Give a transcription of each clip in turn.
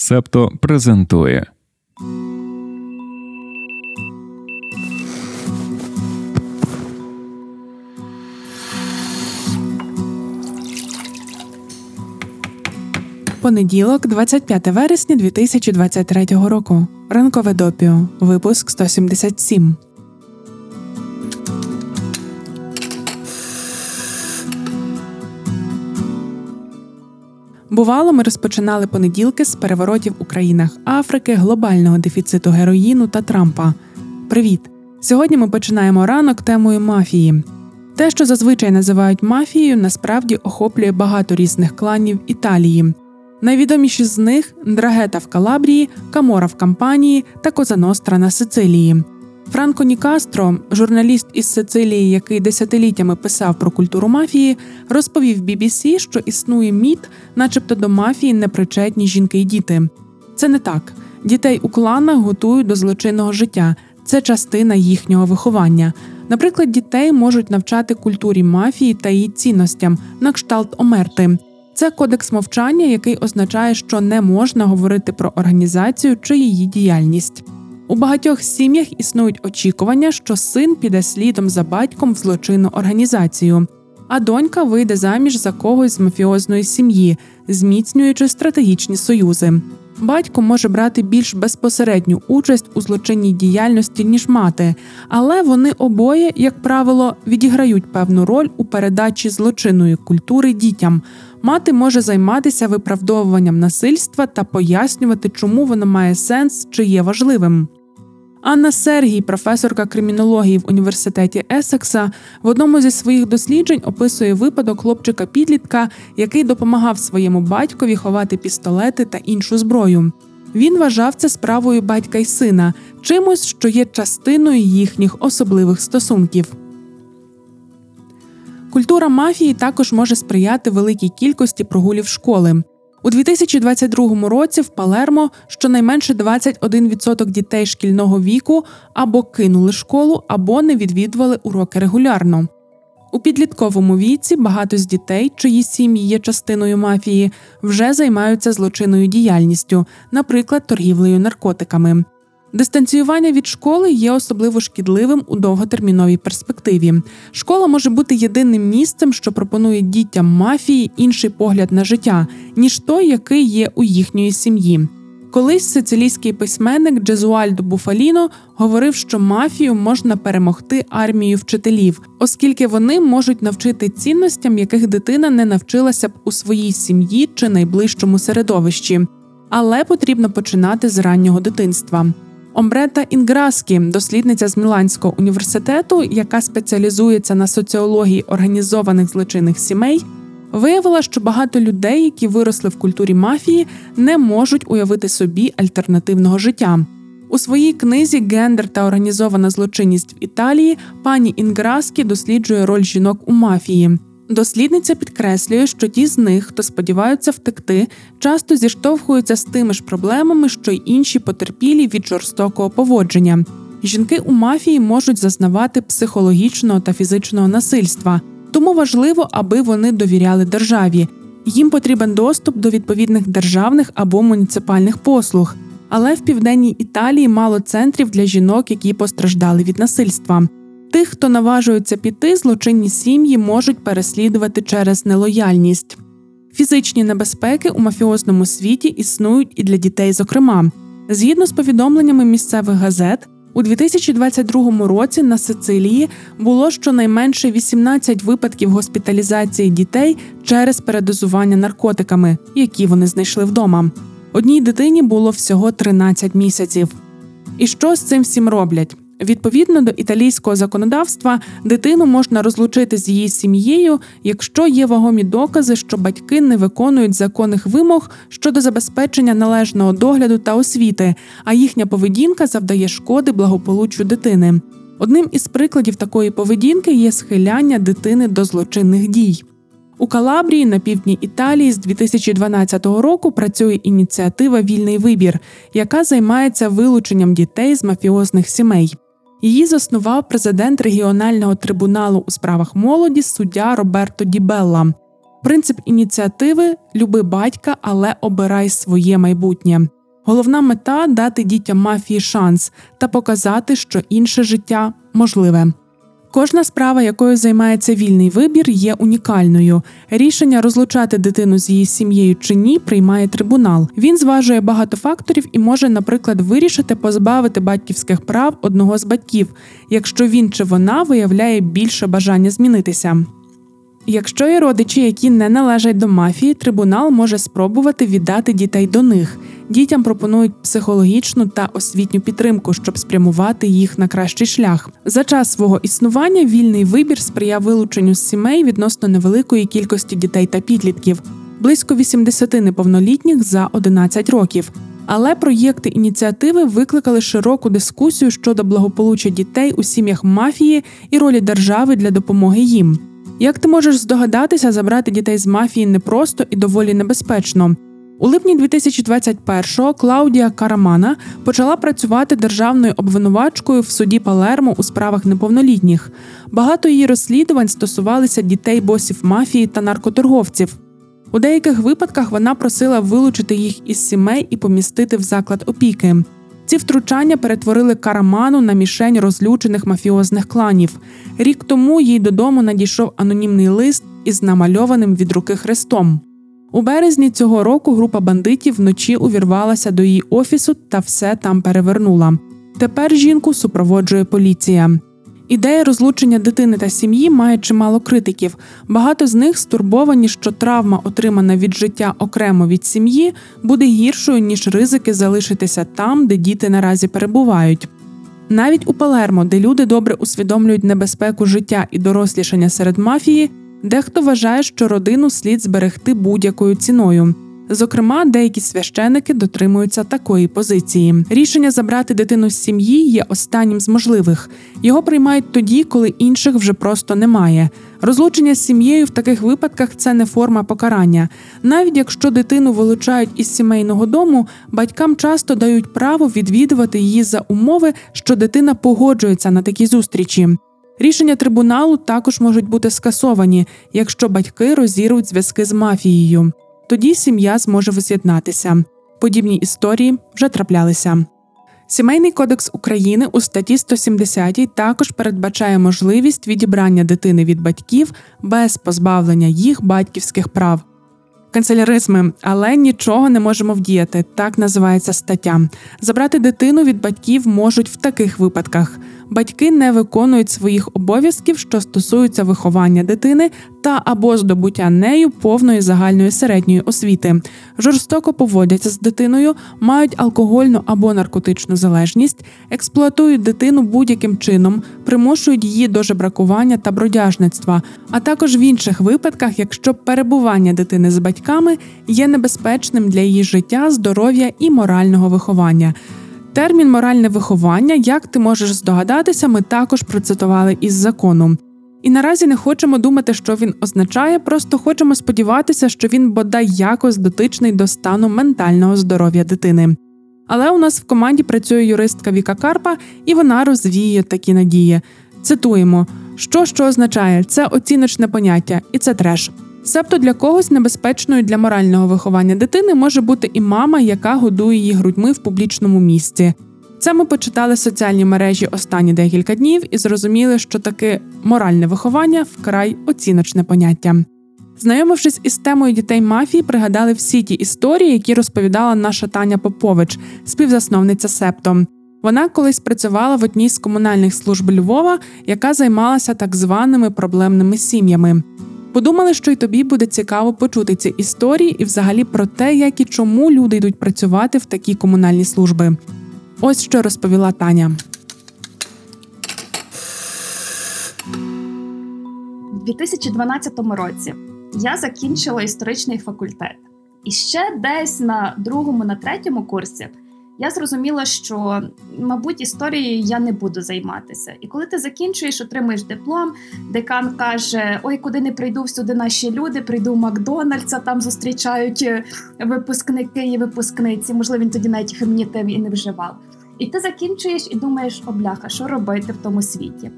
Септо презентує. Понеділок, 25 вересня 2023 року. Ранкове допіо. Випуск 177. Бувало, ми розпочинали понеділки з переворотів у країнах Африки, глобального дефіциту героїну та Трампа. Привіт! Сьогодні ми починаємо ранок темою мафії. Те, що зазвичай називають мафією, насправді охоплює багато різних кланів Італії. Найвідоміші з них Драгета в Калабрії, Камора в Кампанії та Козаностра на Сицилії. Франко Нікастро, журналіст із Сицилії, який десятиліттями писав про культуру мафії, розповів BBC, що існує міт, начебто до мафії непричетні жінки й діти. Це не так. Дітей у кланах готують до злочинного життя, це частина їхнього виховання. Наприклад, дітей можуть навчати культурі мафії та її цінностям, на кшталт омерти. Це кодекс мовчання, який означає, що не можна говорити про організацію чи її діяльність. У багатьох сім'ях існують очікування, що син піде слідом за батьком в злочинну організацію, а донька вийде заміж за когось з мафіозної сім'ї, зміцнюючи стратегічні союзи. Батько може брати більш безпосередню участь у злочинній діяльності, ніж мати, але вони обоє, як правило, відіграють певну роль у передачі злочинної культури дітям. Мати може займатися виправдовуванням насильства та пояснювати, чому воно має сенс чи є важливим. Анна Сергій, професорка кримінології в університеті Есекса, в одному зі своїх досліджень описує випадок хлопчика-підлітка, який допомагав своєму батькові ховати пістолети та іншу зброю. Він вважав це справою батька й сина, чимось, що є частиною їхніх особливих стосунків. Культура мафії також може сприяти великій кількості прогулів школи. У 2022 році в Палермо щонайменше 21% дітей шкільного віку або кинули школу, або не відвідували уроки регулярно. У підлітковому віці багато з дітей, чиї сім'ї є частиною мафії, вже займаються злочинною діяльністю, наприклад, торгівлею наркотиками. Дистанціювання від школи є особливо шкідливим у довготерміновій перспективі. Школа може бути єдиним місцем, що пропонує дітям мафії інший погляд на життя, ніж той, який є у їхньої сім'ї. Колись сицилійський письменник Джезуальдо Буфаліно говорив, що мафію можна перемогти армією вчителів, оскільки вони можуть навчити цінностям, яких дитина не навчилася б у своїй сім'ї чи найближчому середовищі. Але потрібно починати з раннього дитинства. Омбрета Інграскі, дослідниця з Міланського університету, яка спеціалізується на соціології організованих злочинних сімей, виявила, що багато людей, які виросли в культурі мафії, не можуть уявити собі альтернативного життя. У своїй книзі Гендер та організована злочинність в Італії пані Інграскі досліджує роль жінок у мафії. Дослідниця підкреслює, що ті з них, хто сподіваються втекти, часто зіштовхуються з тими ж проблемами, що й інші потерпілі від жорстокого поводження. Жінки у мафії можуть зазнавати психологічного та фізичного насильства, тому важливо, аби вони довіряли державі. Їм потрібен доступ до відповідних державних або муніципальних послуг. Але в південній Італії мало центрів для жінок, які постраждали від насильства. Тих, хто наважується піти, злочинні сім'ї можуть переслідувати через нелояльність. Фізичні небезпеки у мафіозному світі існують і для дітей, зокрема. Згідно з повідомленнями місцевих газет, у 2022 році на Сицилії було щонайменше 18 випадків госпіталізації дітей через передозування наркотиками, які вони знайшли вдома. Одній дитині було всього 13 місяців. І що з цим всім роблять? Відповідно до італійського законодавства, дитину можна розлучити з її сім'єю, якщо є вагомі докази, що батьки не виконують законних вимог щодо забезпечення належного догляду та освіти, а їхня поведінка завдає шкоди благополуччю дитини. Одним із прикладів такої поведінки є схиляння дитини до злочинних дій. У Калабрії на півдні Італії з 2012 року працює ініціатива Вільний вибір, яка займається вилученням дітей з мафіозних сімей. Її заснував президент регіонального трибуналу у справах молоді суддя Роберто Дібелла. Принцип ініціативи люби батька, але обирай своє майбутнє. Головна мета дати дітям мафії шанс та показати, що інше життя можливе. Кожна справа, якою займається вільний вибір, є унікальною. Рішення розлучати дитину з її сім'єю чи ні приймає трибунал. Він зважує багато факторів і може, наприклад, вирішити позбавити батьківських прав одного з батьків, якщо він чи вона виявляє більше бажання змінитися. Якщо є родичі, які не належать до мафії, трибунал може спробувати віддати дітей до них. Дітям пропонують психологічну та освітню підтримку, щоб спрямувати їх на кращий шлях. За час свого існування вільний вибір сприяв вилученню з сімей відносно невеликої кількості дітей та підлітків, близько 80 неповнолітніх за 11 років. Але проєкти ініціативи викликали широку дискусію щодо благополуччя дітей у сім'ях мафії і ролі держави для допомоги їм. Як ти можеш здогадатися, забрати дітей з мафії непросто і доволі небезпечно. У липні 2021-го Клаудія Карамана почала працювати державною обвинувачкою в суді Палермо у справах неповнолітніх. Багато її розслідувань стосувалися дітей босів мафії та наркоторговців. У деяких випадках вона просила вилучити їх із сімей і помістити в заклад опіки. Ці втручання перетворили караману на мішень розлючених мафіозних кланів. Рік тому їй додому надійшов анонімний лист із намальованим від руки хрестом. У березні цього року група бандитів вночі увірвалася до її офісу та все там перевернула. Тепер жінку супроводжує поліція. Ідея розлучення дитини та сім'ї має чимало критиків. Багато з них стурбовані, що травма, отримана від життя окремо від сім'ї, буде гіршою ніж ризики залишитися там, де діти наразі перебувають. Навіть у Палермо, де люди добре усвідомлюють небезпеку життя і дорослішання серед мафії, дехто вважає, що родину слід зберегти будь-якою ціною. Зокрема, деякі священики дотримуються такої позиції. Рішення забрати дитину з сім'ї є останнім з можливих. Його приймають тоді, коли інших вже просто немає. Розлучення з сім'єю в таких випадках це не форма покарання. Навіть якщо дитину вилучають із сімейного дому, батькам часто дають право відвідувати її за умови, що дитина погоджується на такі зустрічі. Рішення трибуналу також можуть бути скасовані, якщо батьки розірвуть зв'язки з мафією тоді сім'я зможе воз'єднатися. Подібні історії вже траплялися. Сімейний кодекс України у статті 170 також передбачає можливість відібрання дитини від батьків без позбавлення їх батьківських прав. Канцеляризми, але нічого не можемо вдіяти. Так називається стаття. Забрати дитину від батьків можуть в таких випадках: батьки не виконують своїх обов'язків, що стосуються виховання дитини та або здобуття нею повної загальної середньої освіти, жорстоко поводяться з дитиною, мають алкогольну або наркотичну залежність, експлуатують дитину будь-яким чином, примушують її до жебракування та бродяжництва, а також в інших випадках, якщо перебування дитини з батьками є небезпечним для її життя, здоров'я і морального виховання. Термін моральне виховання, як ти можеш здогадатися, ми також процитували із закону. І наразі не хочемо думати, що він означає, просто хочемо сподіватися, що він бодай якось дотичний до стану ментального здоров'я дитини. Але у нас в команді працює юристка Віка Карпа, і вона розвіє такі надії. Цитуємо, що що означає, це оціночне поняття, і це треш. Себто для когось небезпечною для морального виховання дитини може бути і мама, яка годує її грудьми в публічному місці. Це ми почитали соціальні мережі останні декілька днів і зрозуміли, що таке моральне виховання вкрай оціночне поняття. Знайомившись із темою дітей мафії, пригадали всі ті історії, які розповідала наша Таня Попович, співзасновниця Септо. Вона колись працювала в одній з комунальних служб Львова, яка займалася так званими проблемними сім'ями. Подумали, що й тобі буде цікаво почути ці історії і взагалі про те, як і чому люди йдуть працювати в такі комунальні служби. Ось що розповіла Таня. У 2012 році я закінчила історичний факультет, і ще десь на другому, на третьому курсі я зрозуміла, що, мабуть, історією я не буду займатися. І коли ти закінчуєш, отримуєш диплом, декан каже: Ой, куди не прийду всюди наші люди, прийду в Макдональдса, там зустрічають е, випускники і випускниці. Можливо, він тоді навіть фемінітив і не вживав. І ти закінчуєш і думаєш, о бляха, що робити в тому світі.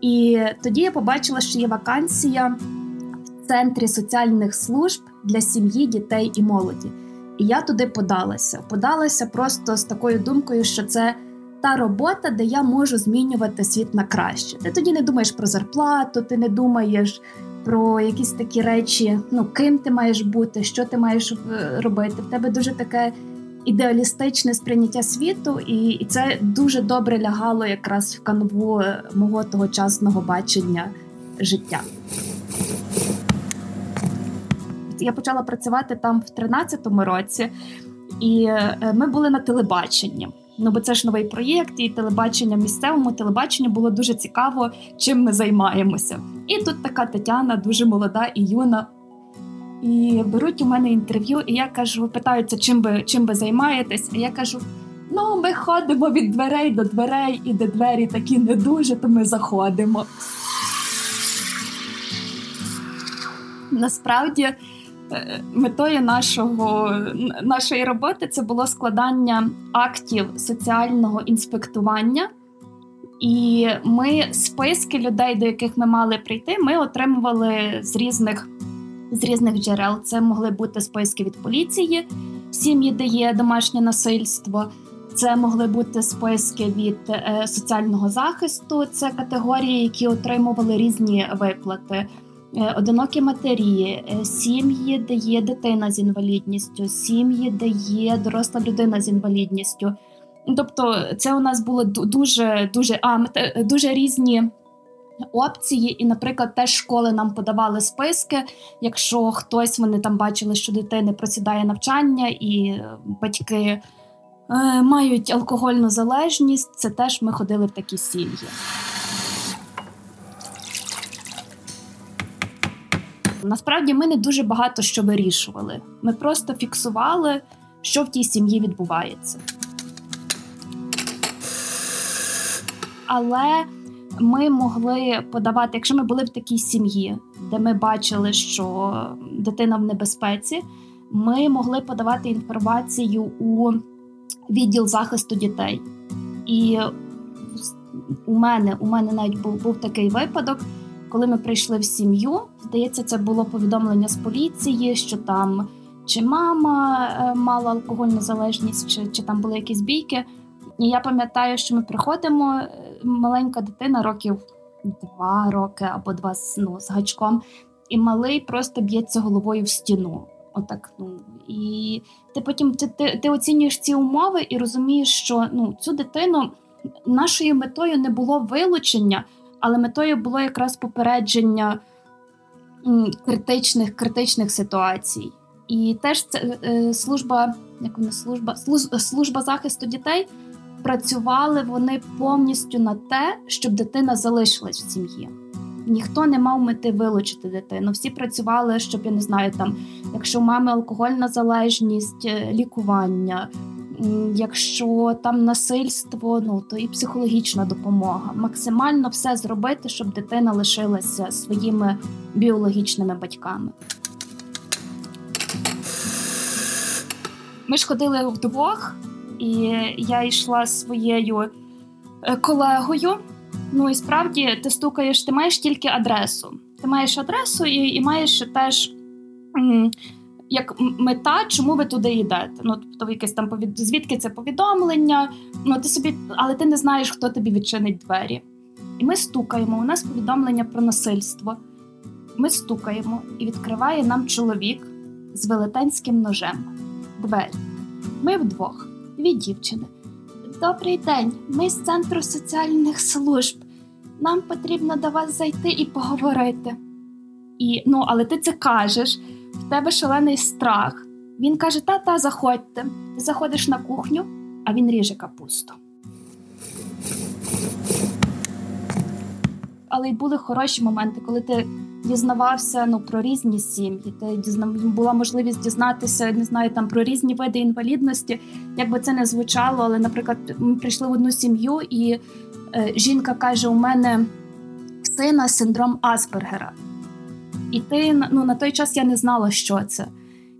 І тоді я побачила, що є вакансія в центрі соціальних служб для сім'ї, дітей і молоді. І я туди подалася. Подалася просто з такою думкою, що це та робота, де я можу змінювати світ на краще. Ти тоді не думаєш про зарплату, ти не думаєш про якісь такі речі, ну ким ти маєш бути, що ти маєш е, робити. В тебе дуже таке ідеалістичне сприйняття світу, і, це дуже добре лягало якраз в канву е, мого тогочасного бачення життя. Я почала працювати там в 13-му році, і е, ми були на телебаченні. Ну, бо це ж новий проєкт, і телебачення місцевому телебаченню було дуже цікаво, чим ми займаємося. І тут така Тетяна, дуже молода і юна. І беруть у мене інтерв'ю, і я кажу: питаються, чим ви чим ви займаєтесь? А я кажу: ну, ми ходимо від дверей до дверей, і де двері такі не дуже, то ми заходимо. Насправді. Е, метою нашого нашої роботи це було складання актів соціального інспектування, і ми списки людей, до яких ми мали прийти, ми отримували з різних з різних джерел. Це могли бути списки від поліції, сім'ї, де є домашнє насильство. Це могли бути списки від е, соціального захисту. Це категорії, які отримували різні виплати. Е, одинокі матері, е, сім'ї, де є дитина з інвалідністю, сім'ї, де є доросла людина з інвалідністю. Тобто, це у нас було дуже дуже а дуже різні. Опції, і, наприклад, теж школи нам подавали списки. Якщо хтось вони там бачили, що дитини просідає навчання, і батьки е, мають алкогольну залежність, це теж ми ходили в такі сім'ї. Насправді ми не дуже багато що вирішували. Ми просто фіксували, що в тій сім'ї відбувається. Але ми могли подавати, якщо ми були в такій сім'ї, де ми бачили, що дитина в небезпеці, ми могли подавати інформацію у відділ захисту дітей. І у мене у мене навіть був, був такий випадок. Коли ми прийшли в сім'ю, здається, це було повідомлення з поліції, що там чи мама е, мала алкогольну залежність, чи чи там були якісь бійки. І я пам'ятаю, що ми приходимо, е, маленька дитина, років два роки або два ну, з гачком, і малий просто б'ється головою в стіну. Отак, ну і ти потім ти, ти, ти оцінюєш ці умови і розумієш, що ну цю дитину нашою метою не було вилучення але метою було якраз попередження критичних критичних ситуацій. І теж це е, служба, як вона служба служба захисту дітей працювали вони повністю на те, щоб дитина залишилась в сім'ї. Ніхто не мав мети вилучити дитину. Всі працювали, щоб я не знаю, там якщо у мами алкогольна залежність, е, лікування, Якщо там насильство, ну то і психологічна допомога. Максимально все зробити, щоб дитина лишилася своїми біологічними батьками. Ми ж ходили вдвох, і я йшла своєю е, колегою. Ну і справді ти стукаєш, ти маєш тільки адресу. Ти маєш адресу і і маєш теж як мета, чому ви туди йдете. Ну тобто, якесь там повід... звідки це повідомлення. Ну ти собі, але ти не знаєш, хто тобі відчинить двері. І ми стукаємо. У нас повідомлення про насильство. Ми стукаємо і відкриває нам чоловік з велетенським ножем. Двері. Ми вдвох, дві дівчини. Добрий день, ми з центру соціальних служб. Нам потрібно до вас зайти і поговорити. І, Ну, але ти це кажеш тебе шалений страх. Він каже: Та-та, заходьте. Ти заходиш на кухню, а він ріже капусту. Але й були хороші моменти, коли ти дізнавався ну, про різні сім'ї. Ти дізнав... була можливість дізнатися, не знаю, там про різні види інвалідності. Як би це не звучало, але, наприклад, ми прийшли в одну сім'ю, і е, жінка каже: у мене сина синдром Аспергера. І ти ну, на той час я не знала, що це.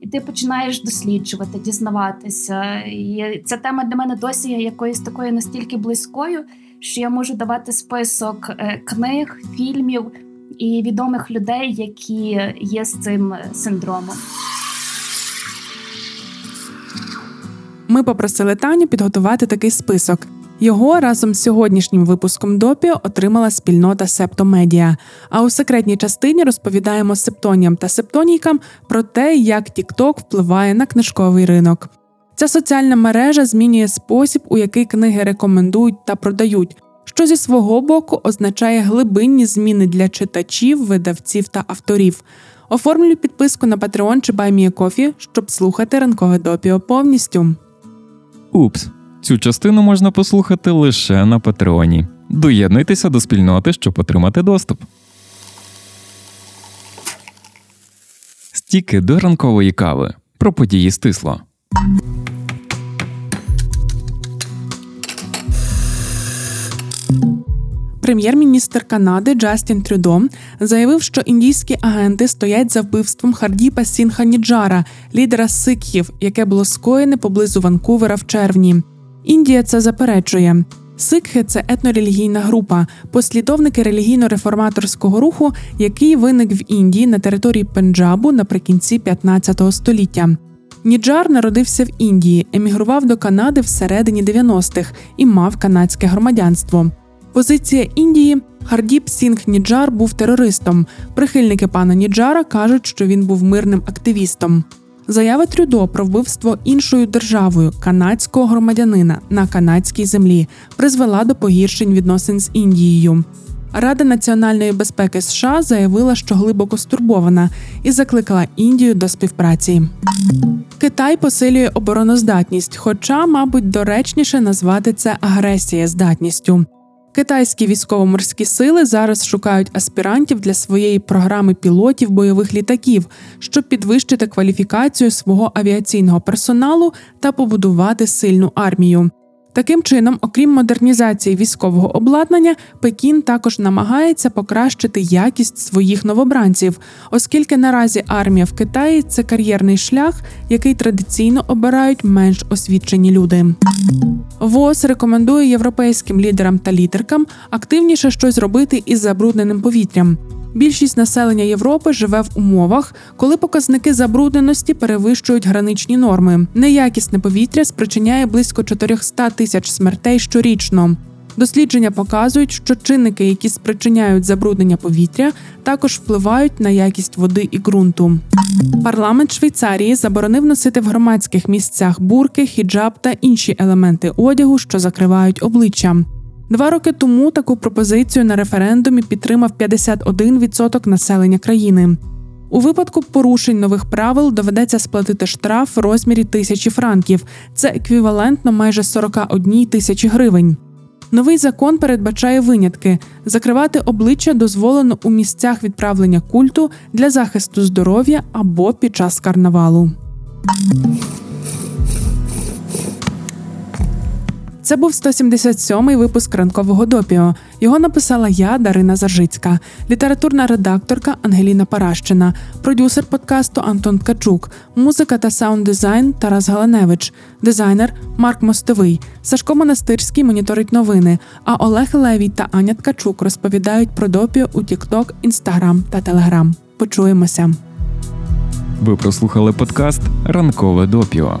І ти починаєш досліджувати, дізнаватися. І Ця тема для мене досі є якоюсь такою настільки близькою, що я можу давати список е, книг, фільмів, і відомих людей, які є з цим синдромом. Ми попросили Таню підготувати такий список. Його разом з сьогоднішнім випуском допіо отримала спільнота Септомедіа. А у секретній частині розповідаємо септоніям та септонійкам про те, як TikTok впливає на книжковий ринок. Ця соціальна мережа змінює спосіб, у який книги рекомендують та продають, що зі свого боку означає глибинні зміни для читачів, видавців та авторів. Оформлюй підписку на Patreon чи BuyMeACoffee, щоб слухати ранкове допіо повністю. Упс, цю частину можна послухати лише на Патреоні. Доєднуйтеся до спільноти, щоб отримати доступ. Стіки до ранкової кави про події стисло. Прем'єр-міністр Канади Джастін Трюдо заявив, що індійські агенти стоять за вбивством Хардіпа Сінха Ніджара, лідера сикхів, яке було скоєне поблизу Ванкувера в червні. Індія це заперечує. Сикхи це етнорелігійна група, послідовники релігійно-реформаторського руху, який виник в Індії на території Пенджабу наприкінці 15 століття. Ніджар народився в Індії, емігрував до Канади всередині 90-х і мав канадське громадянство. Позиція Індії Хардіп Сінг Ніджар був терористом. Прихильники пана Ніджара кажуть, що він був мирним активістом. Заява Трюдо про вбивство іншою державою канадського громадянина на канадській землі призвела до погіршень відносин з Індією. Рада національної безпеки США заявила, що глибоко стурбована, і закликала Індію до співпраці. Китай посилює обороноздатність, хоча, мабуть, доречніше назвати це агресія здатністю. Китайські військово-морські сили зараз шукають аспірантів для своєї програми пілотів бойових літаків, щоб підвищити кваліфікацію свого авіаційного персоналу та побудувати сильну армію. Таким чином, окрім модернізації військового обладнання, Пекін також намагається покращити якість своїх новобранців, оскільки наразі армія в Китаї це кар'єрний шлях, який традиційно обирають менш освічені люди. ВОЗ рекомендує європейським лідерам та лідеркам активніше щось робити із забрудненим повітрям. Більшість населення Європи живе в умовах, коли показники забрудненості перевищують граничні норми. Неякісне повітря спричиняє близько 400 тисяч смертей щорічно. Дослідження показують, що чинники, які спричиняють забруднення повітря, також впливають на якість води і ґрунту. Парламент Швейцарії заборонив носити в громадських місцях бурки, хіджаб та інші елементи одягу, що закривають обличчя. Два роки тому таку пропозицію на референдумі підтримав 51% населення країни. У випадку порушень нових правил доведеться сплатити штраф в розмірі тисячі франків. Це еквівалентно майже 41 тисячі гривень. Новий закон передбачає винятки: закривати обличчя дозволено у місцях відправлення культу для захисту здоров'я або під час карнавалу. Це був 177-й випуск ранкового допіо. Його написала я, Дарина Заржицька, літературна редакторка Ангеліна Паращина, продюсер подкасту Антон Ткачук, музика та саунд-дизайн Тарас Галаневич, дизайнер Марк Мостовий, Сашко Монастирський моніторить новини. А Олег Левій та Аня Ткачук розповідають про допіо у TikTok, Instagram та Telegram. Почуємося. Ви прослухали подкаст Ранкове допіо.